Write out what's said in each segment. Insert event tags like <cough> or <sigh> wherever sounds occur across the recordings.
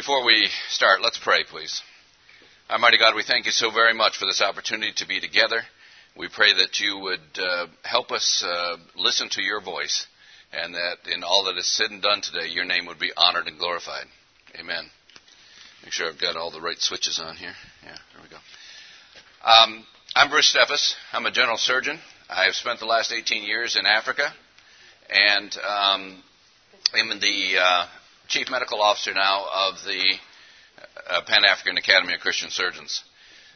Before we start, let's pray, please. Almighty God, we thank you so very much for this opportunity to be together. We pray that you would uh, help us uh, listen to your voice and that in all that is said and done today, your name would be honored and glorified. Amen. Make sure I've got all the right switches on here. Yeah, there we go. Um, I'm Bruce Steffes. I'm a general surgeon. I've spent the last 18 years in Africa, and um, I'm in the uh, chief medical officer now of the uh, Pan African Academy of Christian Surgeons.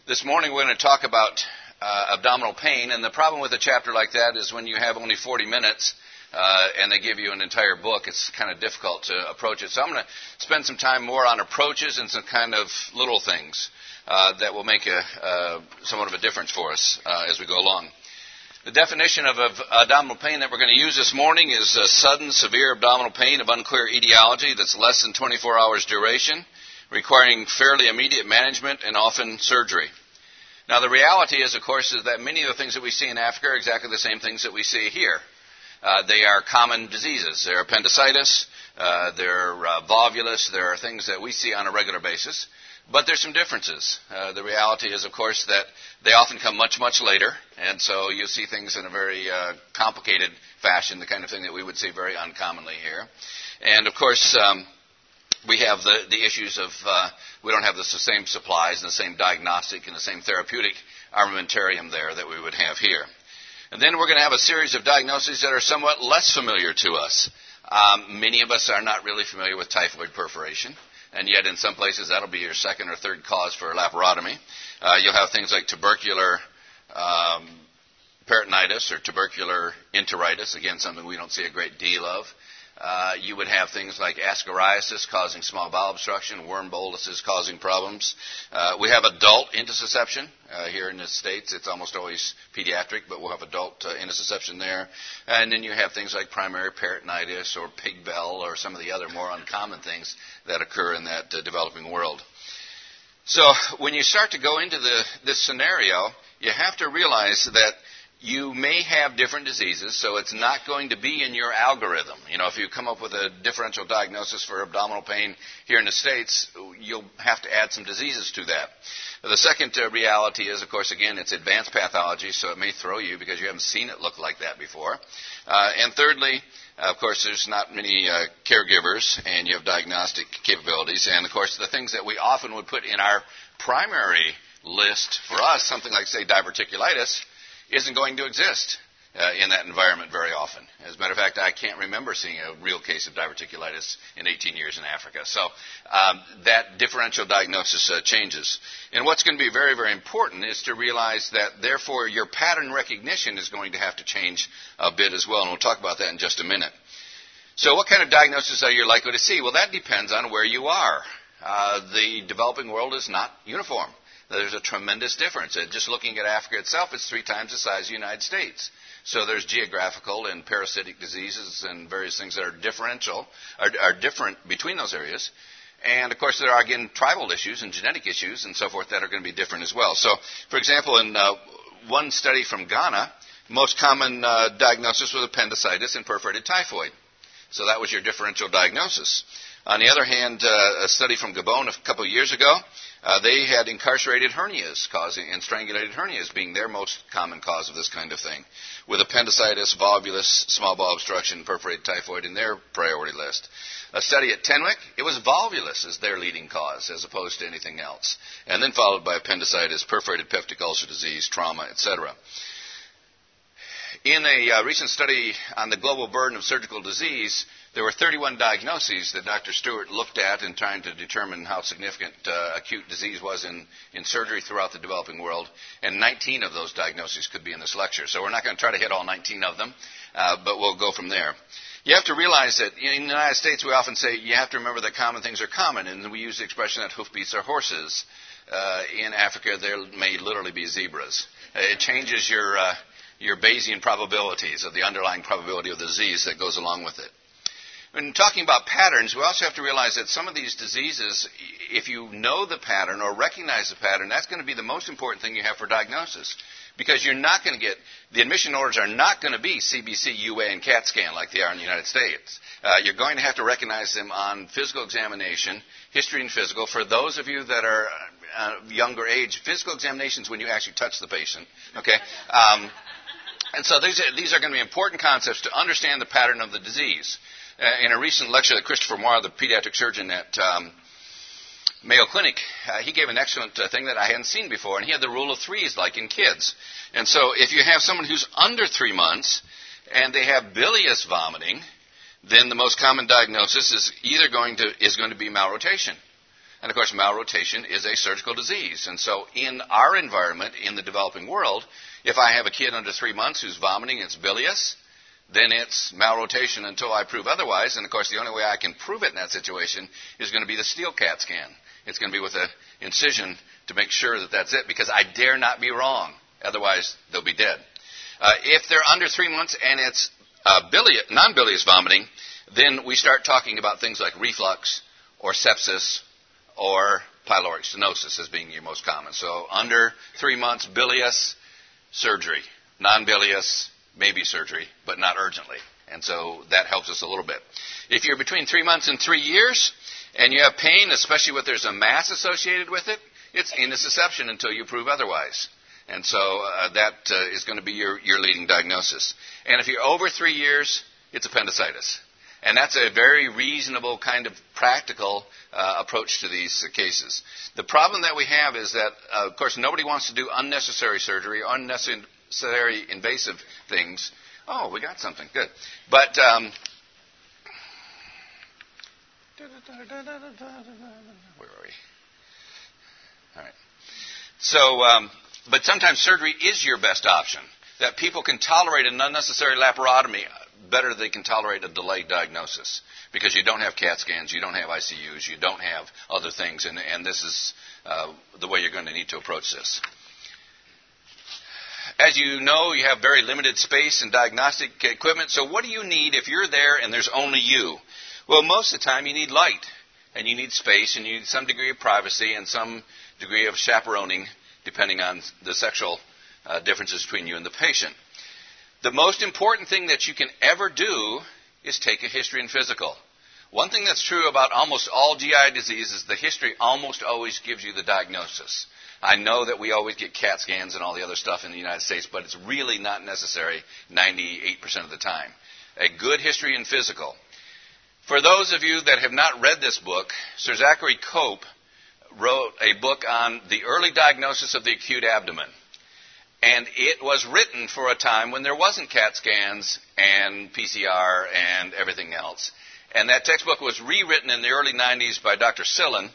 This morning we're going to talk about uh, abdominal pain, and the problem with a chapter like that is when you have only 40 minutes. Uh, and they give you an entire book, it's kind of difficult to approach it. So I'm going to spend some time more on approaches and some kind of little things uh, that will make a, uh, somewhat of a difference for us uh, as we go along. The definition of, abdominal pain that we're going to use this morning is sudden, severe abdominal pain of unclear etiology that's less than 24 hours duration, requiring fairly immediate management and often surgery. Now, the reality is, of course, is that many of the things that we see in Africa are exactly the same things that we see here. Uh, they are common diseases. They're appendicitis, uh, they're uh, volvulus, there are things that we see on a regular basis. But there's some differences. Uh, the reality is, of course, that they often come much, much later, and so you see things in a very uh, complicated fashion, the kind of thing that we would see very uncommonly here. And of course, um, we have the, the issues of uh, we don't have the same supplies and the same diagnostic and the same therapeutic armamentarium there that we would have here. And then we're going to have a series of diagnoses that are somewhat less familiar to us. Um, many of us are not really familiar with typhoid perforation and yet in some places that'll be your second or third cause for laparotomy. Uh, you'll have things like tubercular um, peritonitis or tubercular enteritis, again, something we don't see a great deal of. Uh, you would have things like ascariasis causing small bowel obstruction, worm boluses causing problems. Uh, we have adult intussusception uh, here in the States. It's almost always pediatric, but we'll have adult uh, intussusception there. And then you have things like primary peritonitis or pig bell or some of the other more uncommon things that occur in that uh, developing world. So when you start to go into the, this scenario, you have to realize that you may have different diseases, so it's not going to be in your algorithm. You know, if you come up with a differential diagnosis for abdominal pain here in the States, you'll have to add some diseases to that. The second uh, reality is, of course, again, it's advanced pathology, so it may throw you because you haven't seen it look like that before. Uh, and thirdly, of course, there's not many uh, caregivers, and you have diagnostic capabilities. And of course, the things that we often would put in our primary list for us, something like, say, diverticulitis, isn't going to exist uh, in that environment very often. As a matter of fact, I can't remember seeing a real case of diverticulitis in 18 years in Africa. So um, that differential diagnosis uh, changes. And what's going to be very, very important is to realize that, therefore, your pattern recognition is going to have to change a bit as well. And we'll talk about that in just a minute. So, what kind of diagnosis are you likely to see? Well, that depends on where you are. Uh, the developing world is not uniform there's a tremendous difference. just looking at Africa itself, it's three times the size of the United States. So there's geographical and parasitic diseases and various things that are differential, are, are different between those areas. And of course, there are again tribal issues and genetic issues and so forth that are going to be different as well. So, for example, in uh, one study from Ghana, most common uh, diagnosis was appendicitis and perforated typhoid. So that was your differential diagnosis. On the other hand, uh, a study from Gabon a couple of years ago uh, they had incarcerated hernias causing and strangulated hernias being their most common cause of this kind of thing, with appendicitis, volvulus, small bowel obstruction, perforated typhoid in their priority list. A study at Tenwek, it was volvulus as their leading cause as opposed to anything else, and then followed by appendicitis, perforated peptic ulcer disease, trauma, etc. In a uh, recent study on the global burden of surgical disease, there were 31 diagnoses that Dr. Stewart looked at in trying to determine how significant uh, acute disease was in, in surgery throughout the developing world, and 19 of those diagnoses could be in this lecture. So we're not going to try to hit all 19 of them, uh, but we'll go from there. You have to realize that in the United States, we often say you have to remember that common things are common, and we use the expression that hoofbeats are horses. Uh, in Africa, there may literally be zebras. It changes your, uh, your Bayesian probabilities of the underlying probability of the disease that goes along with it. when talking about patterns, we also have to realize that some of these diseases, if you know the pattern or recognize the pattern, that's going to be the most important thing you have for diagnosis. Because you're not going to get, the admission orders are not going to be CBC, UA, and CAT scan like they are in the United States. Uh, you're going to have to recognize them on physical examination, history and physical. For those of you that are uh, younger age, physical examinations when you actually touch the patient, okay? Um, and so these are, these are going to be important concepts to understand the pattern of the disease. Uh, in a recent lecture that Christopher Moir, the pediatric surgeon at um, Mayo Clinic, uh, he gave an excellent uh, thing that I hadn't seen before, and he had the rule of threes, like in kids. And so, if you have someone who's under three months and they have bilious vomiting, then the most common diagnosis is either going to is going to be malrotation. And of course, malrotation is a surgical disease. And so, in our environment, in the developing world, if I have a kid under three months who's vomiting, it's bilious, then it's malrotation until I prove otherwise. And of course, the only way I can prove it in that situation is going to be the steel CAT scan. It's going to be with an incision to make sure that that's it because I dare not be wrong. Otherwise, they'll be dead. Uh, if they're under three months and it's uh, bilious, non-bilious vomiting, then we start talking about things like reflux or sepsis or pyloric stenosis as being your most common. So under three months, bilious, surgery. Non-bilious, maybe surgery, but not urgently. And so that helps us a little bit. If you're between three months and three years, and you have pain, especially if there's a mass associated with it, it's intussusception until you prove otherwise. And so uh, that uh, is going to be your, your leading diagnosis. And if you're over three years, it's appendicitis. And that's a very reasonable kind of practical uh, approach to these cases. The problem that we have is that, uh, of course, nobody wants to do unnecessary surgery, unnecessary invasive things. Oh, we got something. Good. But. Um, where are we? All right. So, um, but sometimes surgery is your best option. That people can tolerate an unnecessary laparotomy better they can tolerate a delayed diagnosis because you don't have CAT scans, you don't have ICUs, you don't have other things, and, and this is uh, the way you're going to need to approach this. As you know, you have very limited space and diagnostic equipment, so what do you need if you're there and there's only you? Well, most of the time you need light, and you need space, and you need some degree of privacy and some degree of chaperoning, depending on the sexual uh, differences between you and the patient. The most important thing that you can ever do is take a history and physical. One thing that's true about almost all GI disease is the history almost always gives you the diagnosis. I know that we always get CAT scans and all the other stuff in the United States, but it's really not necessary 98% of the time. A good history and physical for those of you that have not read this book, Sir Zachary Cope wrote a book on the early diagnosis of the acute abdomen. And it was written for a time when there wasn't CAT scans and PCR and everything else. And that textbook was rewritten in the early 90s by Dr. Silen,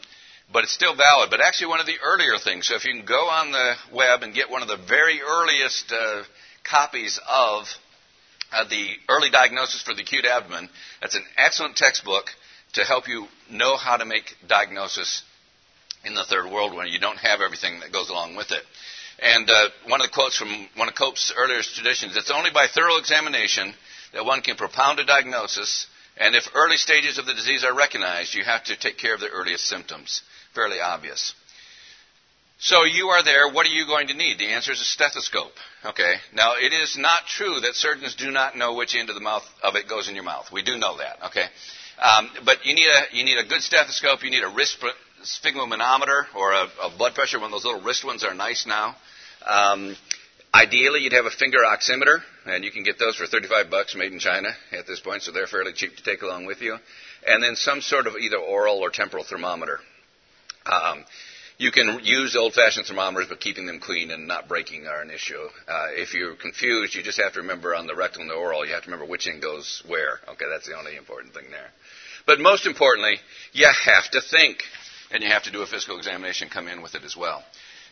but it's still valid. But actually, one of the earlier things. So if you can go on the web and get one of the very earliest uh, copies of uh, the early diagnosis for the acute abdomen. That's an excellent textbook to help you know how to make diagnosis in the third world when you don't have everything that goes along with it. And uh, one of the quotes from one of Cope's earliest traditions: "It's only by thorough examination that one can propound a diagnosis, and if early stages of the disease are recognized, you have to take care of the earliest symptoms." Fairly obvious. So you are there. What are you going to need? The answer is a stethoscope. Okay. Now it is not true that surgeons do not know which end of the mouth of it goes in your mouth. We do know that. Okay. Um, but you need a you need a good stethoscope. You need a wrist sphygmomanometer or a, a blood pressure. One of those little wrist ones are nice now. Um, ideally, you'd have a finger oximeter, and you can get those for 35 bucks, made in China at this point, so they're fairly cheap to take along with you. And then some sort of either oral or temporal thermometer. Um, you can use old-fashioned thermometers, but keeping them clean and not breaking are an issue. Uh, if you're confused, you just have to remember on the rectal and the oral, you have to remember which end goes where. Okay, that's the only important thing there. But most importantly, you have to think, and you have to do a physical examination come in with it as well.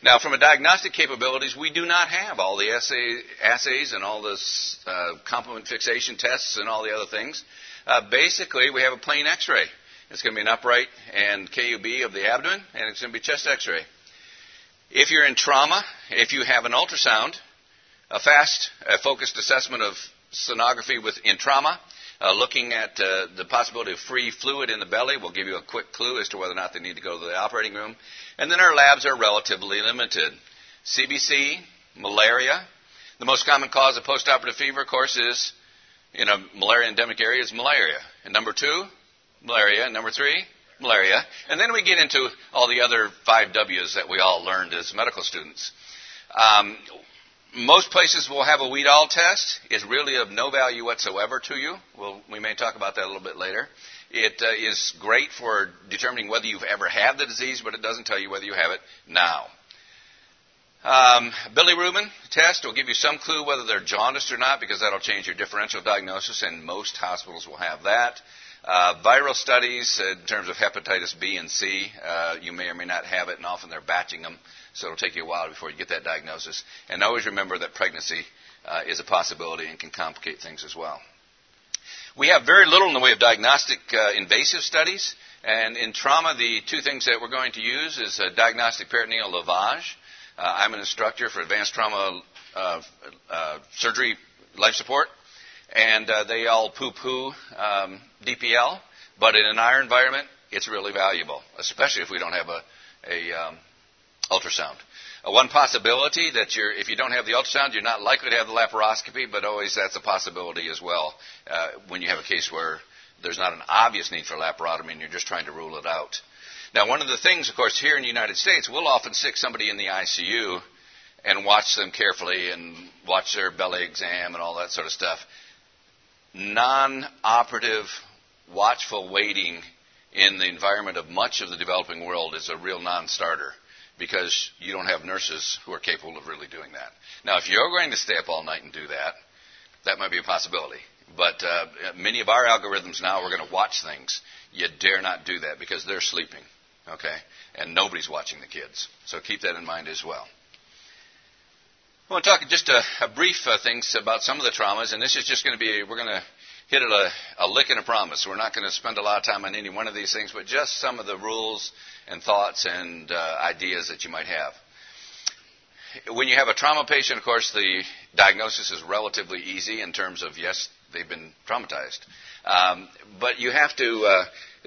Now, from a diagnostic capabilities, we do not have all the assay, assays and all the uh, complement fixation tests and all the other things. Uh, basically, we have a plain X-ray. It's going to be an upright and KUB of the abdomen, and it's going to be chest x ray. If you're in trauma, if you have an ultrasound, a fast, a focused assessment of sonography with, in trauma, Uh, looking at uh, the possibility of free fluid in the belly will give you a quick clue as to whether or not they need to go to the operating room. And then our labs are relatively limited. CBC, malaria. The most common cause of postoperative fever, of course, is in a malaria endemic area is malaria. And number two, malaria. And number three, malaria. And then we get into all the other five W's that we all learned as medical students. Um, most places will have a Widal test. It's really of no value whatsoever to you. We'll, we may talk about that a little bit later. It uh, is great for determining whether you've ever had the disease, but it doesn't tell you whether you have it now. Um, bilirubin test will give you some clue whether they're jaundiced or not, because that'll change your differential diagnosis, and most hospitals will have that. Uh, viral studies in terms of hepatitis B and C, uh, you may or may not have it, and often they're batching them so it'll take you a while before you get that diagnosis. And always remember that pregnancy uh, is a possibility and can complicate things as well. We have very little in the way of diagnostic uh, invasive studies. And in trauma, the two things that we're going to use is a diagnostic peritoneal lavage. Uh, I'm an instructor for advanced trauma uh, uh, surgery life support, and they all poo-poo um, DPL. But in an IR environment, it's really valuable, especially if we don't have a, a um, ultrasound. Uh, one possibility that you're, if you don't have the ultrasound, you're not likely to have the laparoscopy, but always that's a possibility as well uh, when you have a case where there's not an obvious need for laparotomy and you're just trying to rule it out. Now, one of the things, of course, here in the United States, we'll often stick somebody in the ICU and watch them carefully and watch their belly exam and all that sort of stuff. Non operative, watchful waiting in the environment of much of the developing world is a real non starter because you don't have nurses who are capable of really doing that. Now, if you're going to stay up all night and do that, that might be a possibility. But uh, many of our algorithms now, we're going to watch things. You dare not do that because they're sleeping, okay? And nobody's watching the kids. So keep that in mind as well. I want to talk just a, a brief uh, things about some of the traumas, and this is just going to be, we're going to hit it a, a lick and a promise. We're not going to spend a lot of time on any one of these things, but just some of the rules and thoughts and uh, ideas that you might have. When you have a trauma patient, of course, the diagnosis is relatively easy in terms of yes, they've been traumatized. Um, but you have to, uh,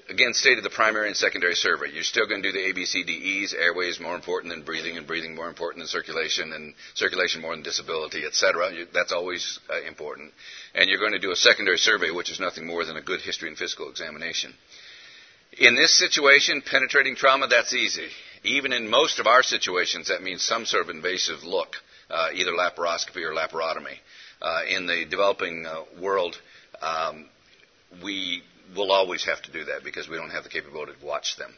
again, stated the primary and secondary survey. You're still going to do the ABCDEs. Airway is more important than breathing, and breathing more important than circulation, and circulation more than disability, etc. That's always uh, important. And you're going to do a secondary survey, which is nothing more than a good history and physical examination. In this situation, penetrating trauma, that's easy. Even in most of our situations, that means some sort of invasive look, uh, either laparoscopy or laparotomy. Uh, in the developing uh, world, um, we will always have to do that because we don't have the capability to watch them.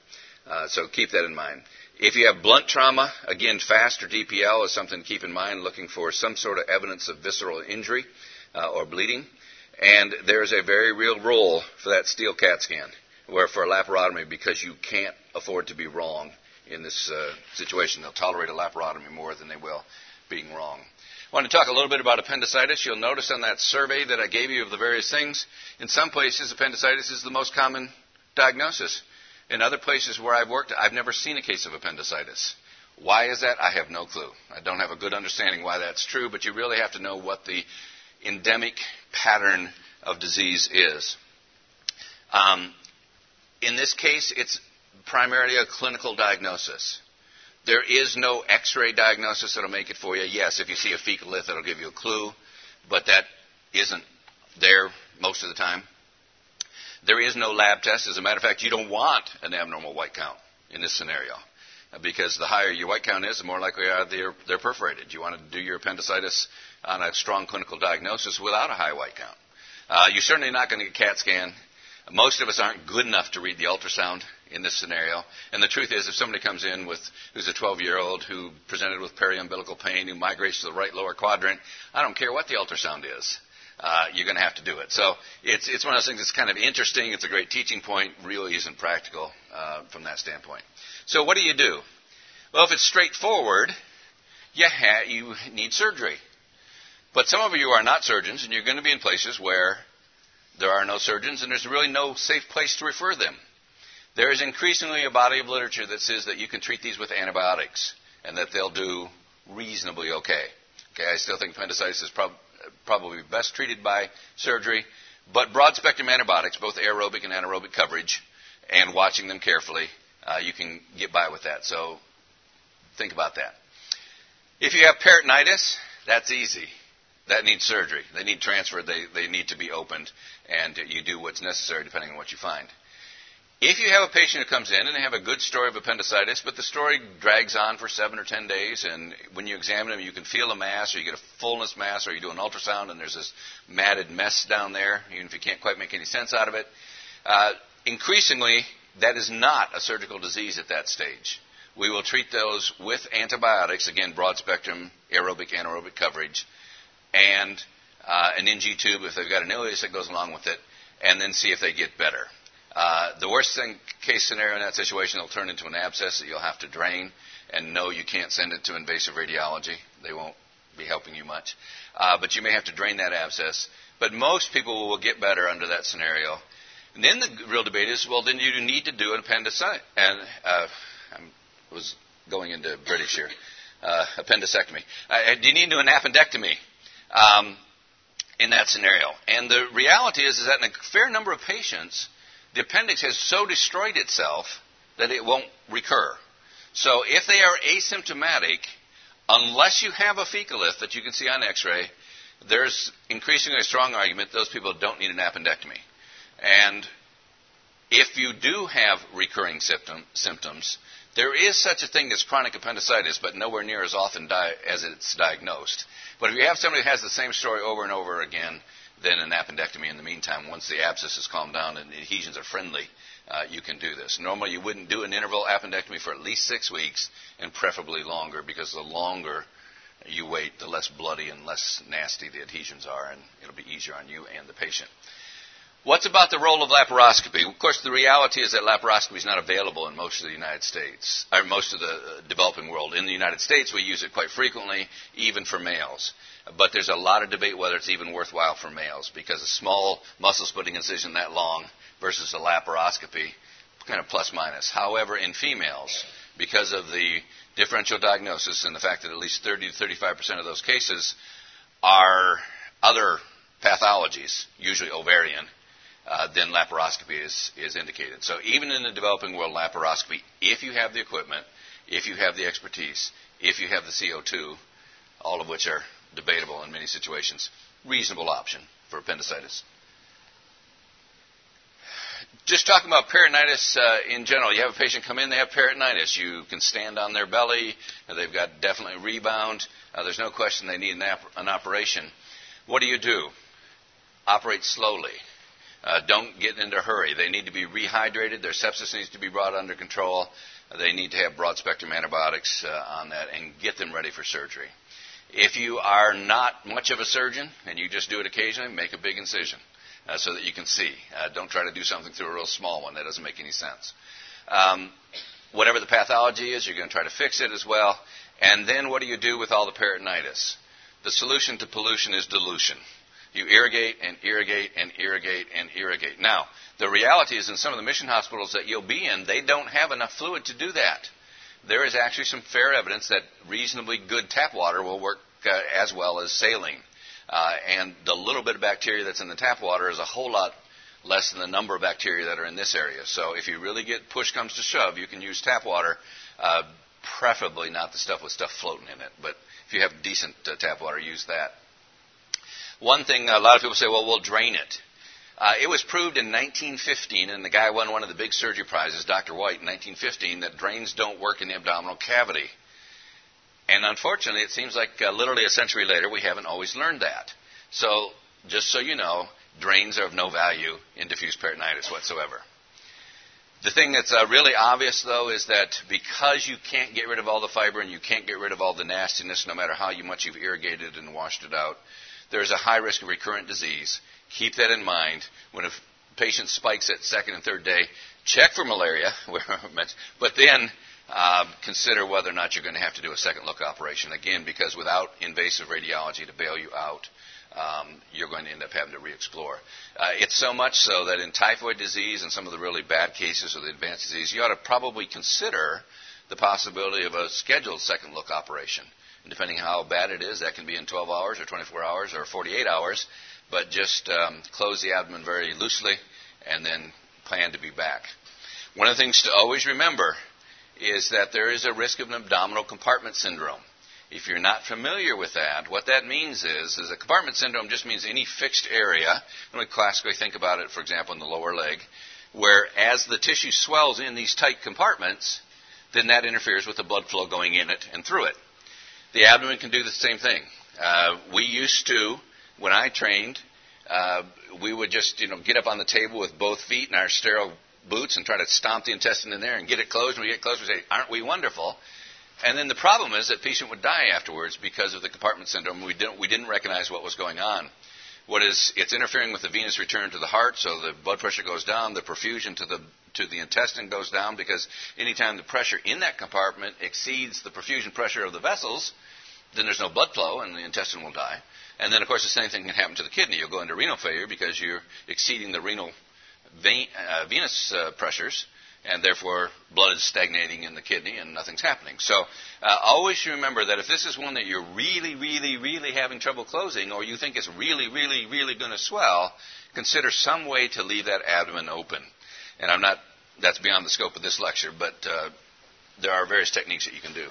Uh, so keep that in mind. If you have blunt trauma, again, FAST or DPL is something to keep in mind, looking for some sort of evidence of visceral injury uh, or bleeding. And there's a very real role for that steel CAT scan where for a laparotomy, because you can't afford to be wrong in this uh, situation, they'll tolerate a laparotomy more than they will being wrong. Want to talk a little bit about appendicitis. You'll notice on that survey that I gave you of the various things, in some places, appendicitis is the most common diagnosis. In other places where I've worked, I've never seen a case of appendicitis. Why is that? I have no clue. I don't have a good understanding why that's true, but you really have to know what the endemic pattern of disease is. Um, in this case, it's primarily a clinical diagnosis. There is no x ray diagnosis that'll make it for you. Yes, if you see a fecalith, it'll give you a clue, but that isn't there most of the time. There is no lab test. As a matter of fact, you don't want an abnormal white count in this scenario because the higher your white count is, the more likely are they're, they're perforated. You want to do your appendicitis on a strong clinical diagnosis without a high white count. Uh, you're certainly not going to get CAT scan most of us aren't good enough to read the ultrasound in this scenario. And the truth is, if somebody comes in with who's a 12 year old who presented with periumbilical pain, who migrates to the right lower quadrant, I don't care what the ultrasound is. Uh, you're going to have to do it. So it's it's one of those things that's kind of interesting. It's a great teaching point. Really isn't practical uh, from that standpoint. So what do you do? Well, if it's straightforward, you ha- you need surgery. But some of you are not surgeons, and you're going to be in places where there are no surgeons, and there's really no safe place to refer them. There is increasingly a body of literature that says that you can treat these with antibiotics and that they'll do reasonably okay. Okay, I still think appendicitis is prob- probably best treated by surgery, But broad spectrum antibiotics, both aerobic and anaerobic coverage, and watching them carefully, uh, you can get by with that. So think about that. If you have peritonitis, that's easy. That needs surgery. They need transfer. They, they need to be opened, and you do what's necessary depending on what you find. If you have a patient who comes in and they have a good story of appendicitis, but the story drags on for seven or ten days, and when you examine them, you can feel a mass, or you get a fullness mass, or you do an ultrasound and there's this matted mess down there, even if you can't quite make any sense out of it. Uh, increasingly, that is not a surgical disease at that stage. We will treat those with antibiotics, again, broad spectrum aerobic, anaerobic coverage, and uh, an NG tube if they've got an ileus that goes along with it, and then see if they get better. Uh, the worst thing, case scenario in that situation, it'll turn into an abscess that you'll have to drain. And no, you can't send it to invasive radiology. They won't be helping you much. Uh, but you may have to drain that abscess. But most people will get better under that scenario. And then the real debate is, well, then you need to do an appendicitis. And uh, I was going into British here. Uh, appendicectomy. Uh, do you need to do an appendectomy um, in that scenario? And the reality is, is that in a fair number of patients, the appendix has so destroyed itself that it won't recur. So if they are asymptomatic, unless you have a fecalith that you can see on x-ray, there's increasingly a strong argument those people don't need an appendectomy. And if you do have recurring symptom, symptoms, there is such a thing as chronic appendicitis, but nowhere near as often di- as it's diagnosed. But if you have somebody who has the same story over and over again, then an appendectomy in the meantime. Once the abscess has calmed down and the adhesions are friendly, uh, you can do this. Normally, you wouldn't do an interval appendectomy for at least six weeks, and preferably longer, because the longer you wait, the less bloody and less nasty the adhesions are, and it'll be easier on you and the patient. What's about the role of laparoscopy? Of course, the reality is that laparoscopy is not available in most of the United States, or most of the developing world. In the United States, we use it quite frequently, even for males. But there's a lot of debate whether it's even worthwhile for males because a small muscle splitting incision that long versus a laparoscopy, kind of plus minus. However, in females, because of the differential diagnosis and the fact that at least 30 to 35 percent of those cases are other pathologies, usually ovarian, uh, then laparoscopy is, is indicated. So even in the developing world, laparoscopy, if you have the equipment, if you have the expertise, if you have the CO2, all of which are debatable in many situations, reasonable option for appendicitis. Just talking about peritonitis uh, in general, you have a patient come in, they have peritonitis. You can stand on their belly, they've got definitely rebound. Uh, there's no question they need an, an, operation. What do you do? Operate slowly. Uh, don't get into a hurry. They need to be rehydrated. Their sepsis needs to be brought under control. They need to have broad spectrum antibiotics uh, on that and get them ready for surgery. If you are not much of a surgeon and you just do it occasionally, make a big incision uh, so that you can see. Uh, don't try to do something through a real small one. That doesn't make any sense. Um, whatever the pathology is, you're going to try to fix it as well. And then what do you do with all the peritonitis? The solution to pollution is dilution. You irrigate and irrigate and irrigate and irrigate. Now, the reality is in some of the mission hospitals that you'll be in, they don't have enough fluid to do that there is actually some fair evidence that reasonably good tap water will work uh, as well as saline. Uh, and the little bit of bacteria that's in the tap water is a whole lot less than the number of bacteria that are in this area. So if you really get push comes to shove, you can use tap water, uh, preferably not the stuff with stuff floating in it. But if you have decent uh, tap water, use that. One thing a lot of people say, well, we'll drain it. Uh, it was proved in 1915, and the guy won one of the big surgery prizes, Dr. White, in 1915, that drains don't work in the abdominal cavity. And unfortunately, it seems like uh, literally a century later, we haven't always learned that. So, just so you know, drains are of no value in diffuse peritonitis whatsoever. The thing that's uh, really obvious, though, is that because you can't get rid of all the fiber and you can't get rid of all the nastiness, no matter how much you've irrigated and washed it out, there's a high risk of recurrent disease. Keep that in mind. When a patient spikes at second and third day, check for malaria, <laughs> but then uh, consider whether or not you're going to have to do a second look operation. Again, because without invasive radiology to bail you out, um, you're going to end up having to re-explore. Uh, it's so much so that in typhoid disease and some of the really bad cases of the advanced disease, you ought to probably consider the possibility of a scheduled second look operation. And depending how bad it is, that can be in 12 hours or 24 hours or 48 hours. But just um, close the abdomen very loosely and then plan to be back. One of the things to always remember is that there is a risk of an abdominal compartment syndrome. If you're not familiar with that, what that means is, is a compartment syndrome just means any fixed area. And we classically think about it, for example, in the lower leg, where as the tissue swells in these tight compartments, then that interferes with the blood flow going in it and through it. The abdomen can do the same thing. Uh, we used to, when I trained, uh, we would just, you know, get up on the table with both feet in our sterile boots and try to stomp the intestine in there and get it closed. When we get closed, we say, "Aren't we wonderful?" And then the problem is that patient would die afterwards because of the compartment syndrome. We didn't we didn't recognize what was going on. What is it's interfering with the venous return to the heart, so the blood pressure goes down, the perfusion to the to the intestine goes down because anytime the pressure in that compartment exceeds the perfusion pressure of the vessels, then there's no blood flow and the intestine will die. And then, of course, the same thing can happen to the kidney. You'll go into renal failure because you're exceeding the renal vein, uh, venous uh, pressures, and therefore blood is stagnating in the kidney and nothing's happening. So uh, always remember that if this is one that you're really, really, really having trouble closing, or you think it's really, really, really going to swell, consider some way to leave that abdomen open. And I'm not, that's beyond the scope of this lecture, but uh, there are various techniques that you can do.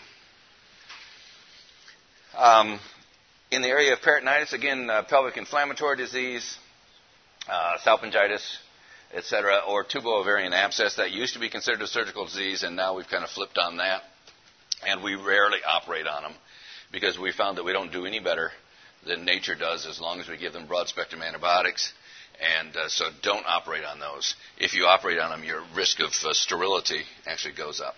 Um, in the area of peritonitis, again, uh, pelvic inflammatory disease, uh, salpingitis, etc., or tubo-ovarian abscess. That used to be considered a surgical disease, and now we've kind of flipped on that. And we rarely operate on them because we found that we don't do any better than nature does as long as we give them broad spectrum antibiotics. And uh, so don't operate on those. If you operate on them, your risk of uh, sterility actually goes up.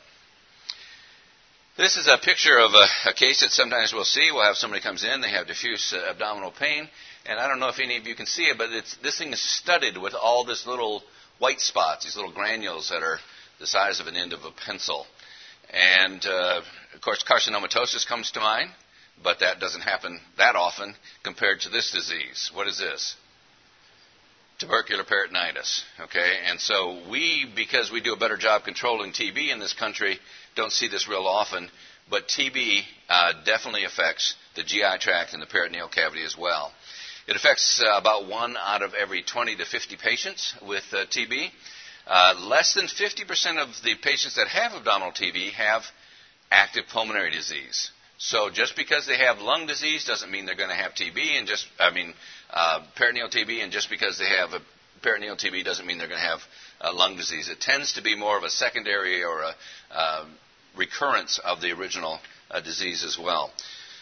This is a picture of a, a, case that sometimes we'll see. We'll have somebody comes in, they have diffuse uh, abdominal pain, and I don't know if any of you can see it, but this thing is studded with all this little white spots, these little granules that are the size of an end of a pencil. And uh, of course, carcinomatosis comes to mind, but that doesn't happen that often compared to this disease. What is this? Tubercular peritonitis. Okay, and so we, because we do a better job controlling TB in this country, don't see this real often, but TB uh, definitely affects the GI tract and the peritoneal cavity as well. It affects uh, about one out of every 20 to 50 patients with uh, TB. Uh, less than 50% of the patients that have abdominal TB have active pulmonary disease. So just because they have lung disease doesn't mean they're going to have TB, and just I mean uh, peritoneal TB, and just because they have a peritoneal TB doesn't mean they're going to have uh, lung disease. It tends to be more of a secondary or a uh, recurrence of the original uh, disease as well.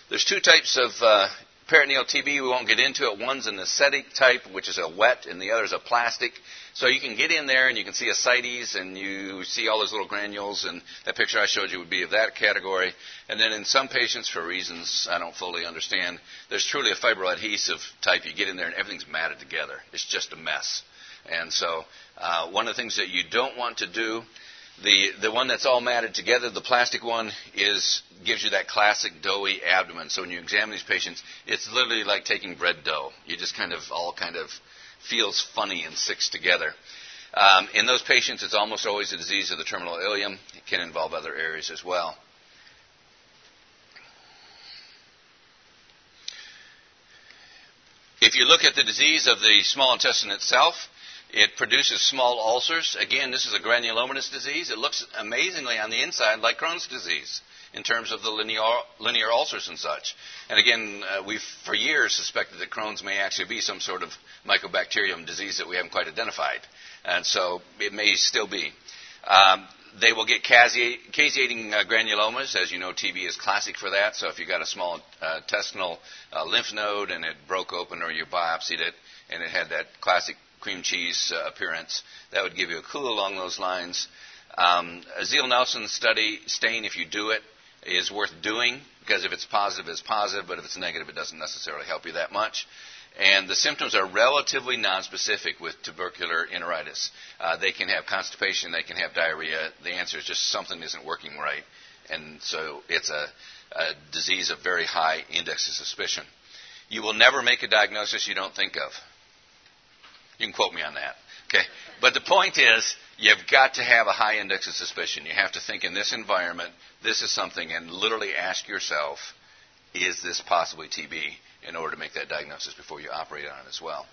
There's two types of uh, peritoneal TB. We won't get into it. One's an ascitic type, which is a wet, and the other is a plastic. So you can get in there and you can see ascites and you see all those little granules, and that picture I showed you would be of that category. And then in some patients, for reasons I don't fully understand, there's truly a fibroadhesive type. You get in there and everything's matted together. It's just a mess. And so uh, one of the things that you don't want to do the, the one that's all matted together, the plastic one, is gives you that classic doughy abdomen. So when you examine these patients, it's literally like taking bread dough. You just kind of all kind of feels funny and sticks together. Um, in those patients, it's almost always a disease of the terminal ileum. It can involve other areas as well. If you look at the disease of the small intestine itself, it produces small ulcers. Again, this is a granulomatous disease. It looks amazingly on the inside like Crohn's disease in terms of the linear, linear ulcers and such. And again, uh, we've for years suspected that Crohn's may actually be some sort of mycobacterium disease that we haven't quite identified. And so it may still be. Um, they will get caseating uh, granulomas. As you know, TB is classic for that. So if you got a small uh, intestinal uh, lymph node and it broke open or you biopsied it and it had that classic cream cheese uh, appearance. That would give you a clue along those lines. Um, a Ziehl-Neelsen study, stain, if you do it, is worth doing because if it's positive, it's positive, but if it's negative, it doesn't necessarily help you that much. And the symptoms are relatively nonspecific with tubercular enteritis. Uh, they can have constipation, they can have diarrhea. The answer is just something isn't working right. And so it's a, a disease of very high index of suspicion. You will never make a diagnosis you don't think of. You can quote me on that. Okay? But the point is, you've got to have a high index of suspicion. You have to think in this environment, this is something, and literally ask yourself, is this possibly TB? in order to make that diagnosis before you operate on it as well.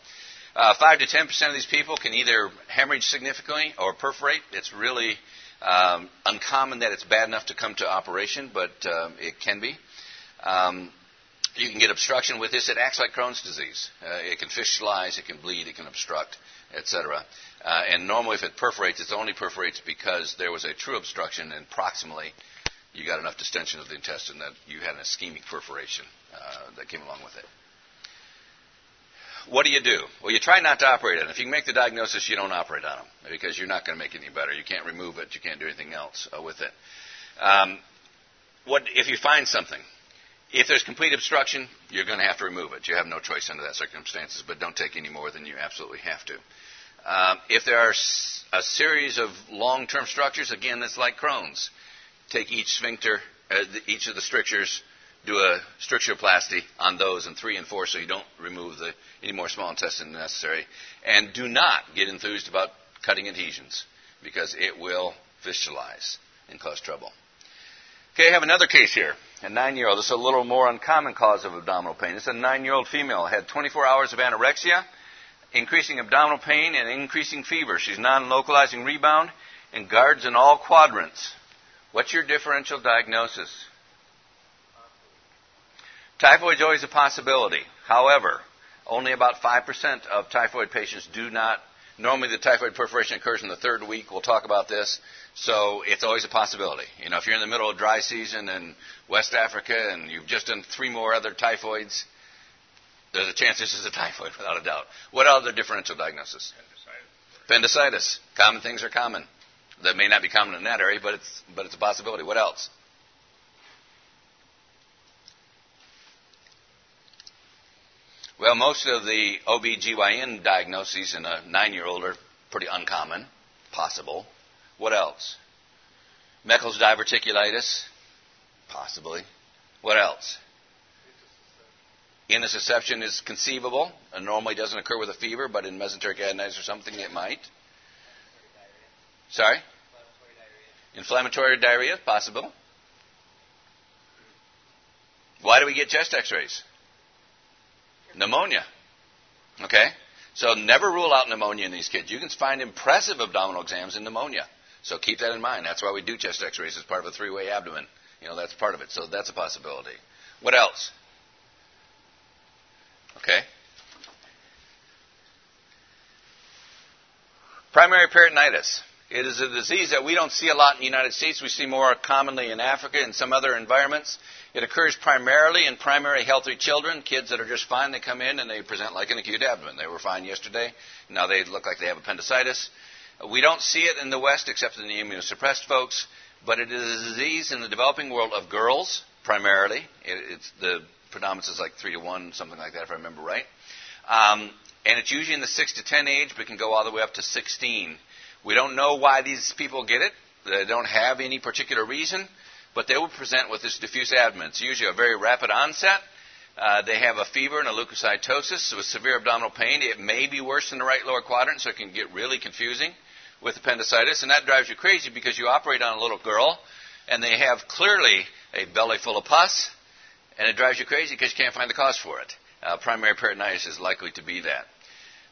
Uh, 5 to 10% of these people can either hemorrhage significantly or perforate. It's really um, uncommon that it's bad enough to come to operation, but um, it can be. Um, you can get obstruction with this. It acts like Crohn's disease. Uh, it can fistulate, it can bleed, it can obstruct, etc. Uh, and normally, if it perforates, it only perforates because there was a true obstruction, and proximally, you got enough distension of the intestine that you had an ischemic perforation uh, that came along with it. What do you do? Well, you try not to operate on it. If you can make the diagnosis, you don't operate on them because you're not going to make any better. You can't remove it. You can't do anything else uh, with it. Um, what if you find something? If there's complete obstruction, you're going to have to remove it. You have no choice under that circumstances, but don't take any more than you absolutely have to. Um, if there are a series of long-term structures, again, that's like Crohn's. Take each sphincter, uh, each of the strictures, do a strictureplasty on those in three and four, so you don't remove the, any more small intestine than necessary. And do not get enthused about cutting adhesions because it will fistulize and cause trouble. Okay, I have another case here. A nine-year-old. This is a little more uncommon cause of abdominal pain. Is a nine-year-old female. Had 24 hours of anorexia, increasing abdominal pain, and increasing fever. She's non-localizing rebound and guards in all quadrants. What's your differential diagnosis? Typhoid is always a possibility. However, only about 5% of typhoid patients do not. Normally, the typhoid perforation occurs in the third week. We'll talk about this. So it's always a possibility. You know, if you're in the middle of dry season in West Africa and you've just done three more other typhoids, there's a chance this is a typhoid <laughs> without a doubt. What other differential diagnosis? Appendicitis. Common things are common. That may not be common in that area, but it's but it's a possibility. What else? Well, most of the OBGYN diagnoses in a nine year old are pretty uncommon, possible. What else? Meckel's diverticulitis? Possibly. What else? Intussusception is conceivable. It normally doesn't occur with a fever, but in mesenteric adenitis or something it might. Sorry? Inflammatory diarrhea, possible. Why do we get chest x-rays? Pneumonia. Okay? So never rule out pneumonia in these kids. You can find impressive abdominal exams in pneumonia. So keep that in mind. That's why we do chest x-rays as part of a three-way abdomen. You know, that's part of it. So that's a possibility. What else? Okay. Primary peritonitis. It is a disease that we don't see a lot in the United States. We see more commonly in Africa and some other environments. It occurs primarily in primary healthy children, kids that are just fine. They come in and they present like an acute abdomen. They were fine yesterday. Now they look like they have appendicitis. We don't see it in the West except in the immunosuppressed folks, but it is a disease in the developing world of girls primarily. It, it's the predominance is like three to one, something like that, if I remember right. Um, and it's usually in the six to ten age, but can go all the way up to 16. We don't know why these people get it. They don't have any particular reason, but they will present with this diffuse abdomen. It's usually a very rapid onset. Uh, they have a fever and a leukocytosis with severe abdominal pain. It may be worse in the right lower quadrant, so it can get really confusing with appendicitis, and that drives you crazy because you operate on a little girl, and they have clearly a belly full of pus, and it drives you crazy because you can't find the cause for it. Uh, primary peritonitis is likely to be that.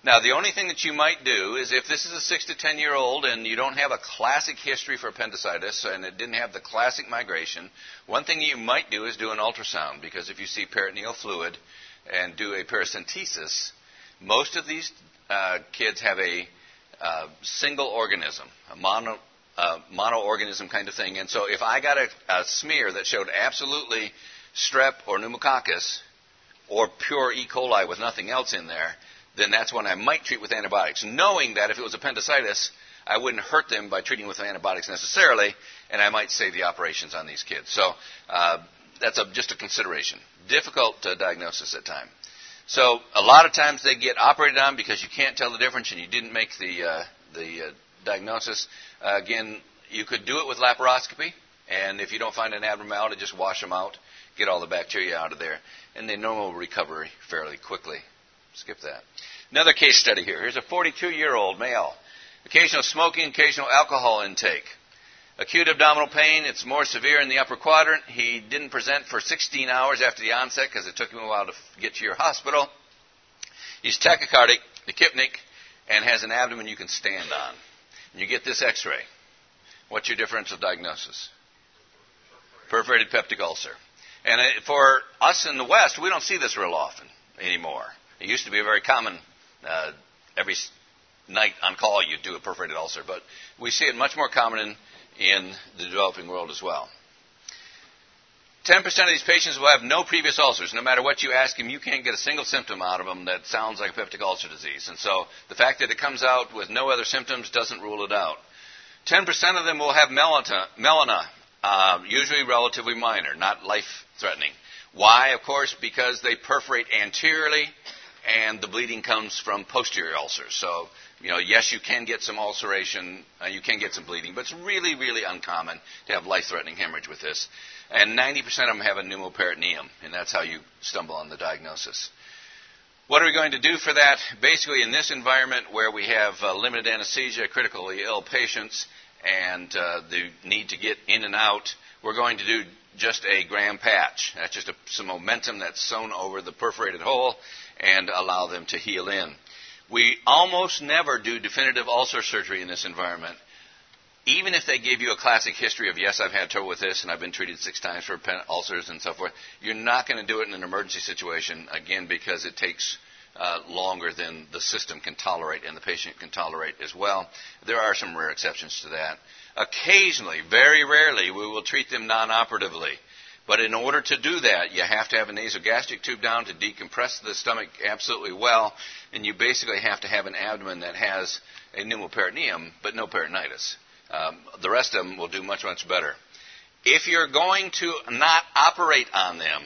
Now, the only thing that you might do is if this is a 6 to 10 year old and you don't have a classic history for appendicitis and it didn't have the classic migration, one thing you might do is do an ultrasound because if you see peritoneal fluid and do a paracentesis, most of these uh, kids have a uh, single organism, a mono, uh, monoorganism kind of thing. And so if I got a, a smear that showed absolutely strep or pneumococcus or pure E. coli with nothing else in there, then that's when I might treat with antibiotics, knowing that if it was appendicitis, I wouldn't hurt them by treating with antibiotics necessarily, and I might save the operations on these kids. So uh, that's a, just a consideration. Difficult uh, diagnosis at time. So a lot of times they get operated on because you can't tell the difference and you didn't make the uh, the uh, diagnosis. Uh, again, you could do it with laparoscopy, and if you don't find an abnormality, just wash them out, get all the bacteria out of there, and they normally recover fairly quickly. Skip that. Another case study here. Here's a 42 year old male. Occasional smoking, occasional alcohol intake. Acute abdominal pain, it's more severe in the upper quadrant. He didn't present for 16 hours after the onset because it took him a while to get to your hospital. He's tachycardic, tachypneic, and has an abdomen you can stand on. And you get this x ray. What's your differential diagnosis? Perforated peptic ulcer. And uh, for us in the West, we don't see this real often anymore. It used to be very common, uh, every night on call you'd do a perforated ulcer, but we see it much more common in, in the developing world as well. 10% of these patients will have no previous ulcers. No matter what you ask them, you can't get a single symptom out of them that sounds like peptic ulcer disease. And so the fact that it comes out with no other symptoms doesn't rule it out. 10% of them will have melena, uh, usually relatively minor, not life threatening. Why? Of course, because they perforate anteriorly and the bleeding comes from posterior ulcers. So, you know, yes, you can get some ulceration, uh, you can get some bleeding, but it's really, really uncommon to have life threatening hemorrhage with this. And 90% of them have a pneumoperitoneum, and that's how you stumble on the diagnosis. What are we going to do for that? Basically, in this environment where we have uh, limited anesthesia, critically ill patients, and uh, the need to get in and out, we're going to do just a Graham patch. That's just a, some omentum that's sewn over the perforated hole and allow them to heal in. We almost never do definitive ulcer surgery in this environment. Even if they give you a classic history of, yes, I've had trouble with this and I've been treated six times for ulcers and so forth, you're not going to do it in an emergency situation, again, because it takes uh, longer than the system can tolerate and the patient can tolerate as well. There are some rare exceptions to that. Occasionally, very rarely, we will treat them non operatively. But in order to do that, you have to have a nasogastric tube down to decompress the stomach absolutely well, and you basically have to have an abdomen that has a pneumoperitoneum, but no peritonitis. Um, the rest of them will do much, much better. If you're going to not operate on them,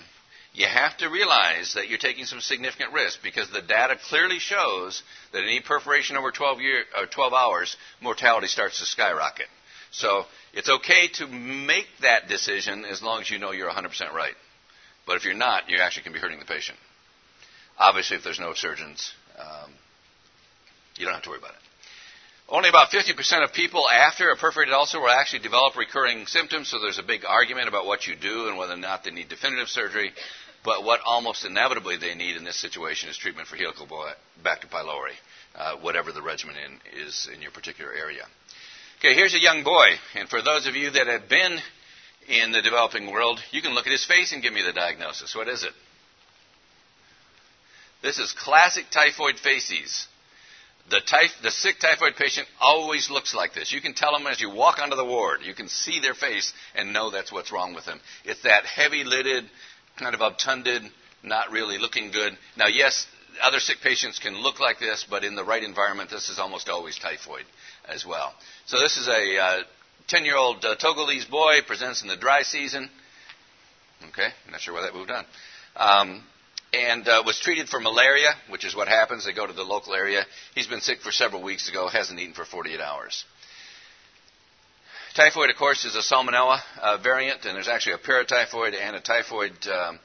you have to realize that you're taking some significant risk because the data clearly shows that any perforation over 12, year, or 12 hours, mortality starts to skyrocket. So it's okay to make that decision as long as you know you're 100% right. But if you're not, you actually can be hurting the patient. Obviously, if there's no surgeons, um, you don't have to worry about it. Only about 50% of people after a perforated ulcer will actually develop recurring symptoms, so there's a big argument about what you do and whether or not they need definitive surgery. But what almost inevitably they need in this situation is treatment for helical Helicobacter pylori, uh, whatever the regimen in, is in your particular area. Okay, here's a young boy, and for those of you that have been in the developing world, you can look at his face and give me the diagnosis. What is it? This is classic typhoid facies. The, typh- the sick typhoid patient always looks like this. You can tell them as you walk onto the ward. You can see their face and know that's what's wrong with them. It's that heavy lidded, kind of obtunded, not really looking good. Now, yes, other sick patients can look like this, but in the right environment, this is almost always typhoid as well. So this is a 10 uh, year old uh, Togolese boy, presents in the dry season. Okay, I'm not sure why that moved on. Um, and uh, was treated for malaria, which is what happens. They go to the local area. He's been sick for several weeks ago, hasn't eaten for 48 hours. Typhoid, of course, is a salmonella uh, variant, and there's actually a paratyphoid and a typhoid um,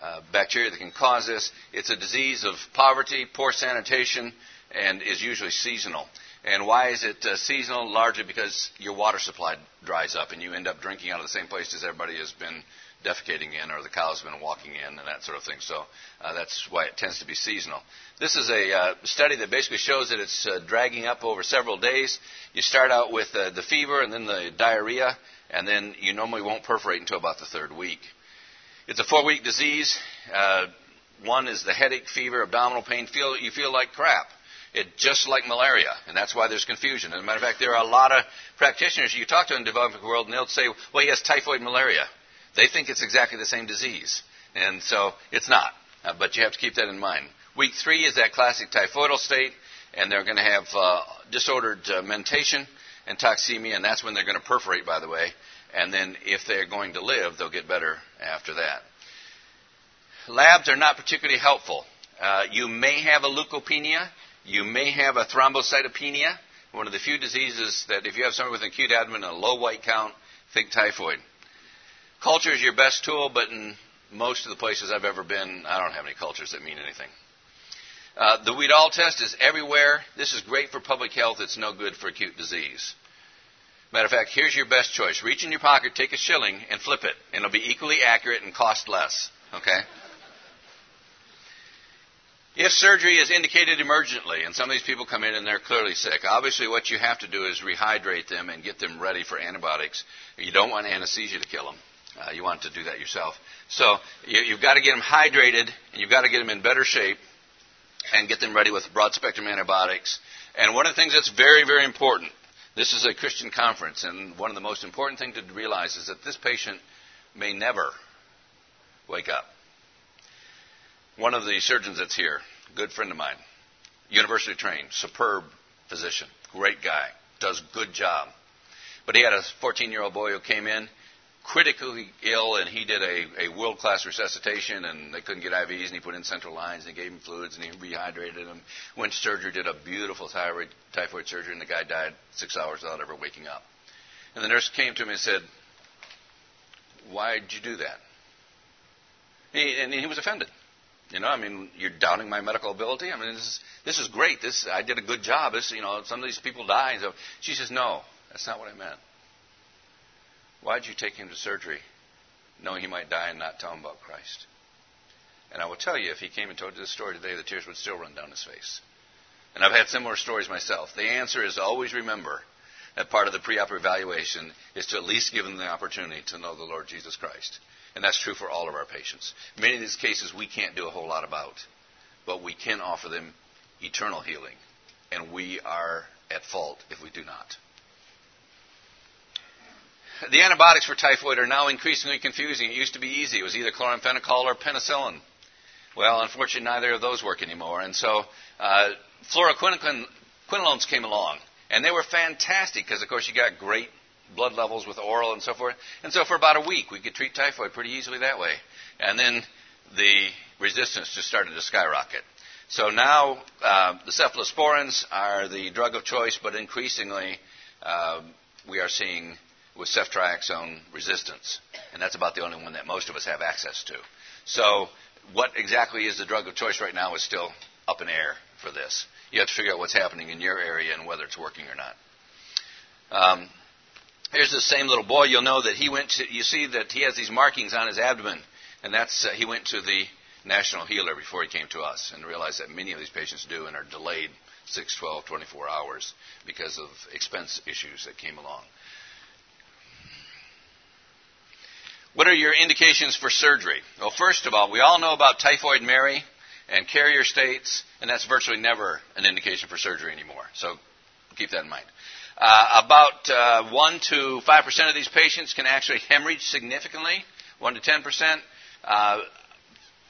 uh, bacteria that can cause this. It's a disease of poverty, poor sanitation, and is usually seasonal. And why is it uh, seasonal? Largely because your water supply dries up, and you end up drinking out of the same place as everybody has been defecating in or the cow's been walking in and that sort of thing. So uh, that's why it tends to be seasonal. This is a uh, study that basically shows that it's uh, dragging up over several days. You start out with uh, the fever and then the diarrhea, and then you normally won't perforate until about the third week. It's a four-week disease. Uh, one is the headache, fever, abdominal pain. Feel you feel like crap. It just like malaria, and that's why there's confusion. As a matter of fact, there are a lot of practitioners you talk to in the developing world, and they'll say, "Well, he has typhoid malaria." They think it's exactly the same disease. And so it's not. Uh, but you have to keep that in mind. Week three is that classic typhoidal state, and they're going to have uh, disordered uh, mentation and toxemia, and that's when they're going to perforate, by the way. And then if they're going to live, they'll get better after that. Labs are not particularly helpful. Uh, you may have a leukopenia. You may have a thrombocytopenia, one of the few diseases that if you have someone with an acute abdomen and a low white count, think typhoid. Culture is your best tool, but in most of the places I've ever been, I don't have any cultures that mean anything. Uh, the Widal test is everywhere. This is great for public health. It's no good for acute disease. Matter of fact, here's your best choice. Reach in your pocket, take a shilling, and flip it. And it'll be equally accurate and cost less. Okay? If surgery is indicated emergently, and some of these people come in and they're clearly sick, obviously what you have to do is rehydrate them and get them ready for antibiotics. You don't want anesthesia to kill them. Uh, you want to do that yourself. So you, you've got to get them hydrated, and you've got to get them in better shape, and get them ready with broad spectrum antibiotics. And one of the things that's very, very important, this is a Christian conference, and one of the most important things to realize is that this patient may never wake up. One of the surgeons that's here, good friend of mine, university trained, superb physician, great guy, does good job. But he had a 14 year old boy who came in critically ill, and he did a, a world class resuscitation, and they couldn't get IVs, and he put in central lines, and he gave him fluids, and he rehydrated him. Went to surgery, did a beautiful thyroid, typhoid surgery, and the guy died six hours without ever waking up. And the nurse came to him and said, Why'd you do that? He, and he was offended. You know, I mean, you're doubting my medical ability. I mean, this is this is great. This I did a good job. This, you know, some of these people die. So she says, no, that's not what I meant. Why did you take him to surgery, knowing he might die and not tell him about Christ? And I will tell you, if he came and told you this story today, the tears would still run down his face. And I've had similar stories myself. The answer is always remember that part of the pre-op evaluation is to at least give them the opportunity to know the Lord Jesus Christ. And that's true for all of our patients. Many of these cases we can't do a whole lot about, but we can offer them eternal healing. And we are at fault if we do not. The antibiotics for typhoid are now increasingly confusing. It used to be easy. It was either chloramphenicol or penicillin. Well, unfortunately, neither of those work anymore. And so uh, fluoroquinolones came along. And they were fantastic because, of course, you got great blood levels with oral and so forth. And so for about a week, we could treat typhoid pretty easily that way. And then the resistance just started to skyrocket. So now uh, the cephalosporins are the drug of choice, but increasingly uh, we are seeing with ceftriaxone resistance. And that's about the only one that most of us have access to. So what exactly is the drug of choice right now is still up in air for this. You have to figure out what's happening in your area and whether it's working or not. Um, Here's the same little boy. You'll know that he went to, you see that he has these markings on his abdomen, and that's, uh, he went to the national healer before he came to us and realized that many of these patients do and are delayed 6, 12, 24 hours because of expense issues that came along. What are your indications for surgery? Well, first of all, we all know about typhoid Mary and carrier states, and that's virtually never an indication for surgery anymore. So keep that in mind. Uh, about uh, 1 to 5% of these patients can actually hemorrhage significantly, 1 to 10%. Uh,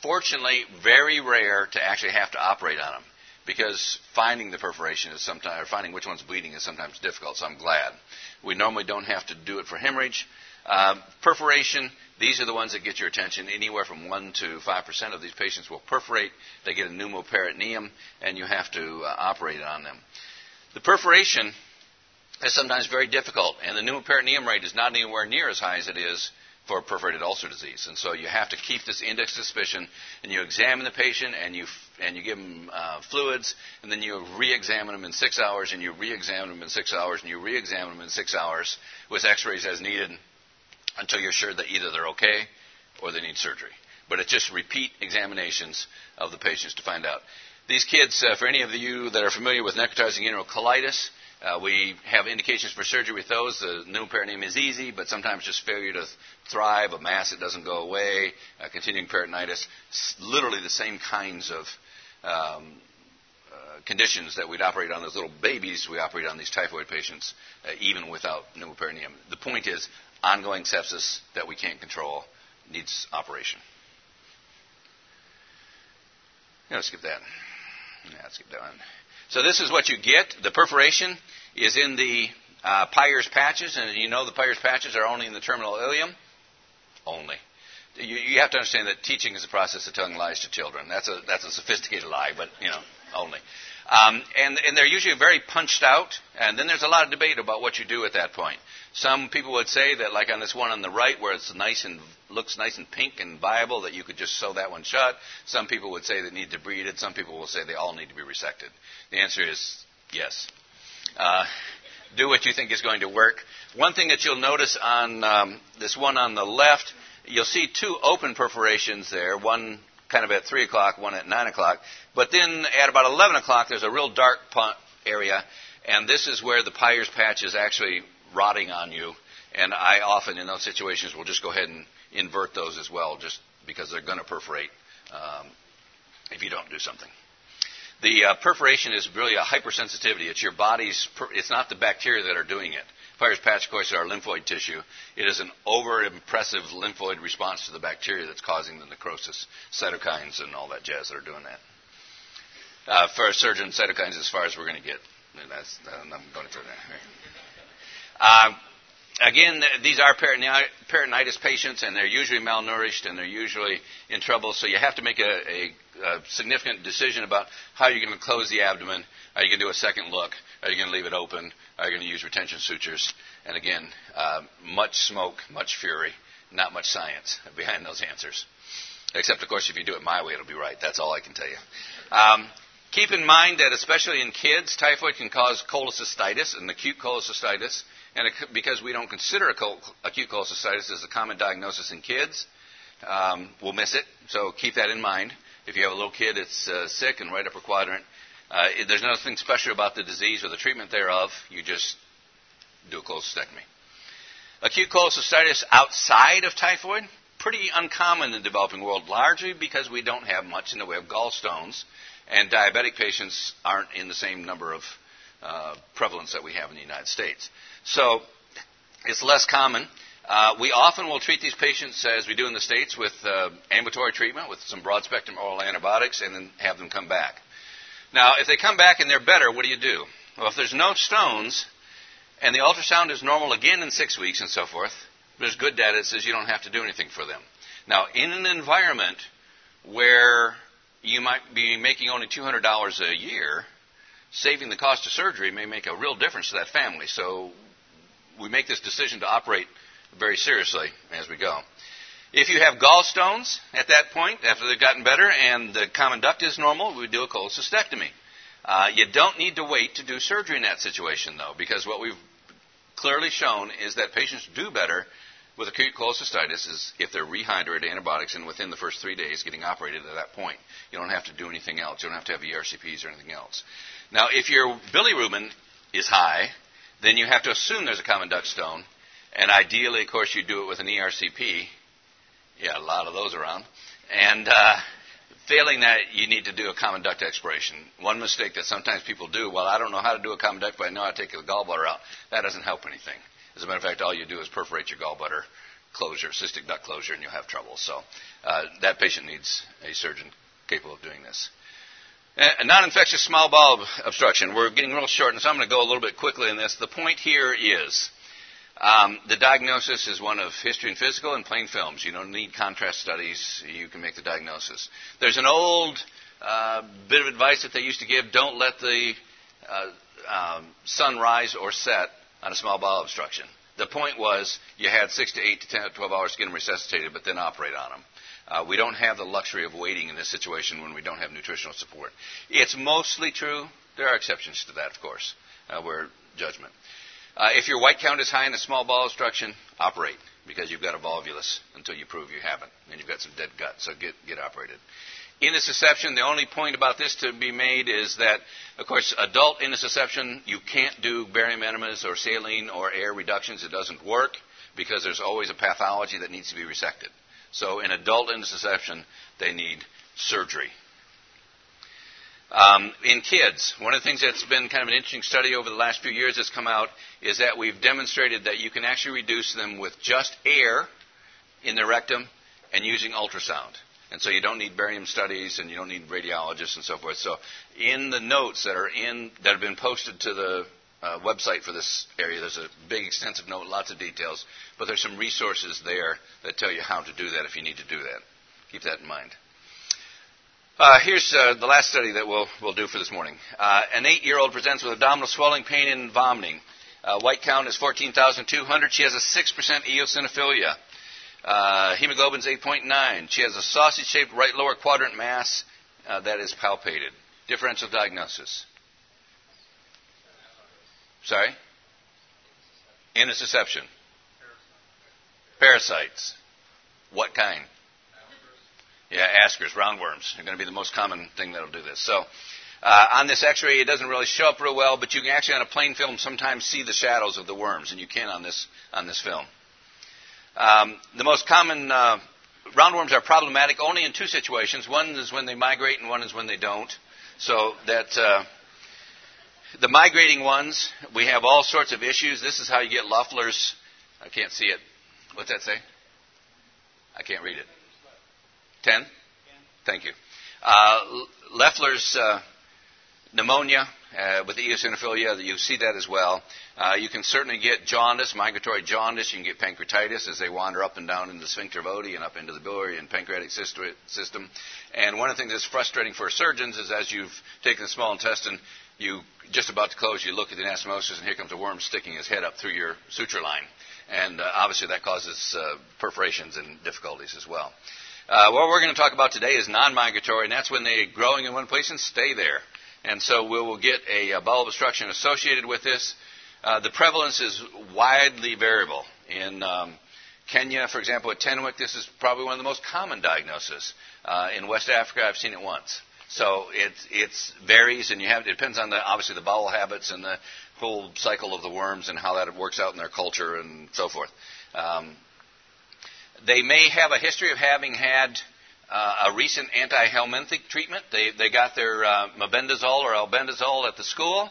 fortunately, very rare to actually have to operate on them because finding the perforation is sometimes, or finding which one's bleeding is sometimes difficult, so I'm glad. We normally don't have to do it for hemorrhage. Uh, perforation, these are the ones that get your attention. Anywhere from 1 to 5% of these patients will perforate. They get a pneumoperitoneum, and you have to uh, operate on them. The perforation is sometimes very difficult, and the pneumoperitoneum rate is not anywhere near as high as it is for perforated ulcer disease. And so you have to keep this index suspicion, and you examine the patient, and you and you give them uh, fluids, and then you re-examine them in six hours, and you re-examine them in six hours, and you re-examine them in six hours with X-rays as needed until you're sure that either they're okay or they need surgery. But it's just repeat examinations of the patients to find out. These kids, uh, for any of you that are familiar with necrotizing enterocolitis, uh, we have indications for surgery with those. The new pneumoperitoneum is easy, but sometimes just failure to thrive, a mass that doesn't go away, uh, continuing peritonitis, literally the same kinds of um, uh, conditions that we'd operate on those little babies, we operate on these typhoid patients, uh, even without pneumoperitoneum. The point is, ongoing sepsis that we can't control needs operation. Yeah, let's skip that. Yeah, skip that one. So this is what you get. The perforation is in the uh, Peyer's patches, and you know the Peyer's patches are only in the terminal ileum. Only. You, you, have to understand that teaching is a process of telling lies to children. That's a that's a sophisticated lie, but you know only. Um, and, and they're usually very punched out, and then there's a lot of debate about what you do at that point. Some people would say that, like on this one on the right, where it's nice and looks nice and pink and viable, that you could just sew that one shut. Some people would say they need to debride it. Some people will say they all need to be resected. The answer is yes. Uh, do what you think is going to work. One thing that you'll notice on um, this one on the left, you'll see two open perforations there, one kind of at 3 o'clock, one at 9 o'clock. But then at about 11 o'clock, there's a real dark area, and this is where the Peyer's patch is actually rotting on you. And I often, in those situations, will just go ahead and invert those as well, just because they're going to perforate um, if you don't do something. The uh, perforation is really a hypersensitivity. It's your body's, per- it's not the bacteria that are doing it. Peyer's patch, of course, is our lymphoid tissue. It is an over-impressive lymphoid response to the bacteria that's causing the necrosis, cytokines, and all that jazz that are doing that. Uh, for a surgeon, cytokines as far as we're going to get. That's, I'm going through that. Uh, again, these are peritonitis patients, and they're usually malnourished and they're usually in trouble. So you have to make a, a, a significant decision about how you're going to close the abdomen. Are you going to do a second look? Are you going to leave it open? Are you going to use retention sutures? And again, uh, much smoke, much fury, not much science <laughs> behind those answers. Except, of course, if you do it my way, it'll be right. That's all I can tell you. Um, keep in mind that, especially in kids, typhoid can cause cholecystitis, an acute cholecystitis. And because we don't consider acute cholecystitis as a common diagnosis in kids, um, we'll miss it. So keep that in mind. If you have a little kid that's uh, sick and right upper quadrant, uh, there's nothing special about the disease or the treatment thereof. You just do a cholecystectomy. Acute cholecystitis outside of typhoid, pretty uncommon in the developing world, largely because we don't have much in the way of gallstones, and diabetic patients aren't in the same number of uh, prevalence that we have in the United States. So it's less common. Uh, we often will treat these patients, as we do in the States, with uh, ambulatory treatment with some broad spectrum oral antibiotics and then have them come back. Now, if they come back and they're better, what do you do? Well, if there's no stones and the ultrasound is normal again in six weeks and so forth, there's good data that says you don't have to do anything for them. Now, in an environment where you might be making only $200 a year, saving the cost of surgery may make a real difference to that family. So we make this decision to operate very seriously as we go. If you have gallstones at that point, after they've gotten better and the common duct is normal, we do a cholecystectomy. Uh, you don't need to wait to do surgery in that situation, though, because what we've clearly shown is that patients do better with acute cholecystitis is if they're rehydrated antibiotics and within the first three days getting operated at that point. You don't have to do anything else. You don't have to have ERCPs or anything else. Now, if your bilirubin is high, then you have to assume there's a common duct stone. And ideally, of course, you do it with an ERCP yeah, a lot of those around. And uh, failing that, you need to do a common duct exploration. One mistake that sometimes people do, well, I don't know how to do a common duct, but I know how to take the gallbladder out. That doesn't help anything. As a matter of fact, all you do is perforate your gallbladder closure, cystic duct closure, and you'll have trouble. So uh, that patient needs a surgeon capable of doing this. A non-infectious small bowel obstruction. We're getting real short, and so I'm going to go a little bit quickly in this. The point here is um, the diagnosis is one of history and physical and plain films. You don't need contrast studies. You can make the diagnosis. There's an old uh, bit of advice that they used to give don't let the uh, um, sun rise or set on a small bowel obstruction. The point was you had 6 to 8 to 10 to 12 hours to get them resuscitated, but then operate on them. Uh, we don't have the luxury of waiting in this situation when we don't have nutritional support. It's mostly true. There are exceptions to that, of course, uh, where judgment. Uh, if your white count is high in a small bowel obstruction, operate because you've got a volvulus until you prove you haven't, and you've got some dead gut. So get get operated. Intussusception, the only point about this to be made is that, of course, adult intussusception, you can't do barium enemas or saline or air reductions. It doesn't work because there's always a pathology that needs to be resected. So in adult intussusception, they need surgery um, in kids, one of the things that's been kind of an interesting study over the last few years that's come out is that we've demonstrated that you can actually reduce them with just air in the rectum and using ultrasound. And so you don't need barium studies and you don't need radiologists and so forth. So in the notes that are in that have been posted to the uh, website for this area, there's a big extensive note, lots of details, but there's some resources there that tell you how to do that if you need to do that. Keep that in mind. Uh, here's uh, the last study that we'll, we'll do for this morning. Uh, an eight-year-old presents with abdominal swelling, pain, and vomiting. Uh, white count is 14,200. She has a 6% eosinophilia. Uh, hemoglobin's 8.9. She has a sausage-shaped right lower quadrant mass that is palpated. Differential diagnosis. Sorry? Intussusception. Parasites. What kind? Yeah, Ascaris, roundworms are going to be the most common thing that'll do this. So, uh, on this X-ray, it doesn't really show up real well, but you can actually on a plain film sometimes see the shadows of the worms, and you can on this on this film. Um, the most common uh, roundworms are problematic only in two situations. One is when they migrate, and one is when they don't. So that uh, the migrating ones, we have all sorts of issues. This is how you get Loeffler's. I can't see it. What's that say? I can't read it. Ten? Thank you. Uh, uh, pneumonia uh, with eosinophilia, you see that as well. Uh, you can certainly get jaundice, migratory jaundice. You can get pancreatitis as they wander up and down in the sphincter of Oddi and up into the biliary and pancreatic system. And one of the things that's frustrating for surgeons is as you've taken the small intestine, you just about to close, you look at the anastomosis, and here comes a worm sticking his head up through your suture line. And uh, obviously that causes uh, perforations and difficulties as well. Uh, what we're going to talk about today is non-migratory, and that's when they're growing in one place and stay there. And so we will get a, a bowel obstruction associated with this. Uh, the prevalence is widely variable. In um, Kenya, for example, at Tenwek, this is probably one of the most common diagnoses. Uh, in West Africa, I've seen it once. So it it's varies, and you have it depends on the obviously the bowel habits and the whole cycle of the worms and how that works out in their culture and so forth. Um, they may have a history of having had uh, a recent anti-helminthic treatment. They, they got their uh, mebendazole or albendazole at the school,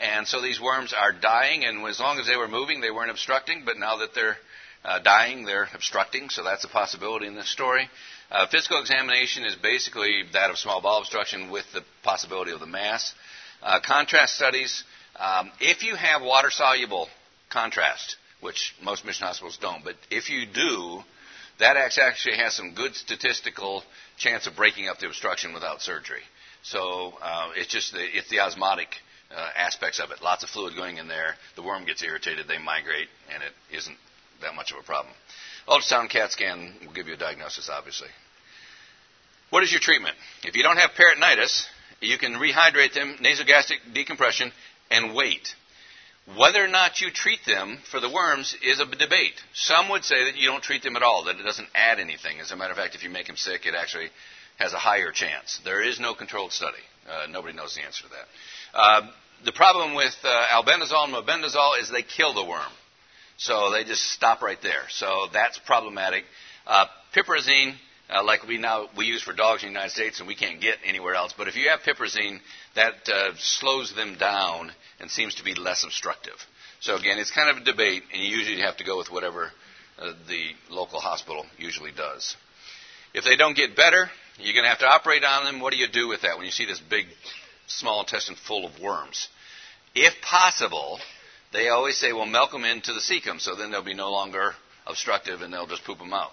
and so these worms are dying. And as long as they were moving, they weren't obstructing. But now that they're uh, dying, they're obstructing. So that's a possibility in this story. Uh, physical examination is basically that of small bowel obstruction with the possibility of the mass. Uh, contrast studies. Um, if you have water soluble contrast, which most mission hospitals don't, but if you do, that actually has some good statistical chance of breaking up the obstruction without surgery. So uh, it's just the, it's the osmotic uh, aspects of it. Lots of fluid going in there. The worm gets irritated, they migrate, and it isn't that much of a problem. Ultrasound CAT scan will give you a diagnosis, obviously. What is your treatment? If you don't have peritonitis, you can rehydrate them, nasogastric decompression, and wait. Whether or not you treat them for the worms is a debate. Some would say that you don't treat them at all, that it doesn't add anything. As a matter of fact, if you make them sick, it actually has a higher chance. There is no controlled study. Uh, nobody knows the answer to that. Uh, the problem with uh, albendazole and mebendazole is they kill the worm. So they just stop right there. So that's problematic. Uh, piperazine uh, like we now we use for dogs in the United States, and we can't get anywhere else. But if you have piperazine, that uh, slows them down and seems to be less obstructive. So again, it's kind of a debate, and you usually have to go with whatever uh, the local hospital usually does. If they don't get better, you're going to have to operate on them. What do you do with that when you see this big small intestine full of worms? If possible, they always say, well, milk them into the cecum, so then they'll be no longer obstructive and they'll just poop them out.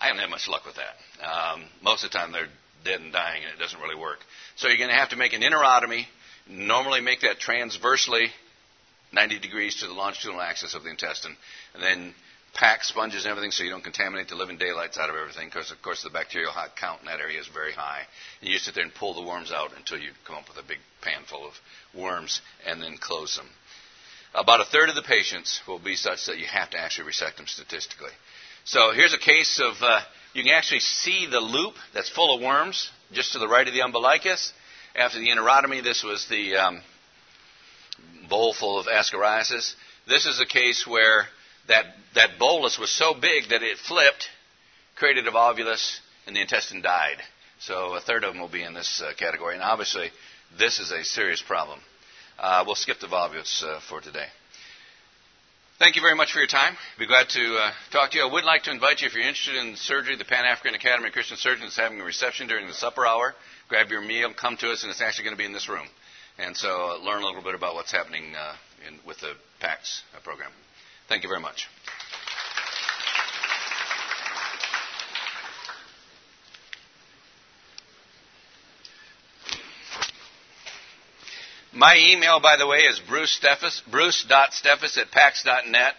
I haven't had much luck with that. Um, most of the time they're dead and dying and it doesn't really work. So you're going to have to make an enterotomy, normally make that transversely 90 degrees to the longitudinal axis of the intestine, and then pack sponges and everything so you don't contaminate the living daylights out of everything because of course the bacterial count in that area is very high. And you sit there and pull the worms out until you come up with a big pan full of worms and then close them. About a third of the patients will be such that you have to actually resect them statistically. So here's a case of, uh, you can actually see the loop that's full of worms just to the right of the umbilicus. After the enterotomy, this was the um, bowl full of ascariasis. This is a case where that, that bolus was so big that it flipped, created a volvulus, and the intestine died. So a third of them will be in this uh, category. And obviously, this is a serious problem. Uh, we'll skip the volvulus uh, for today. Thank you very much for your time. Be glad to uh, talk to you. I would like to invite you, if you're interested in surgery, the Pan African Academy of Christian Surgeons is having a reception during the supper hour. Grab your meal, come to us, and it's actually going to be in this room. And so uh, learn a little bit about what's happening uh, in, with the PAACS uh, program. Thank you very much. My email, by the way, is bruce.steffes, bruce.steffes at paacs.net.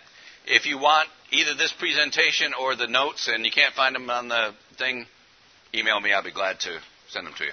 If you want either this presentation or the notes and you can't find them on the thing, email me. I'll be glad to send them to you.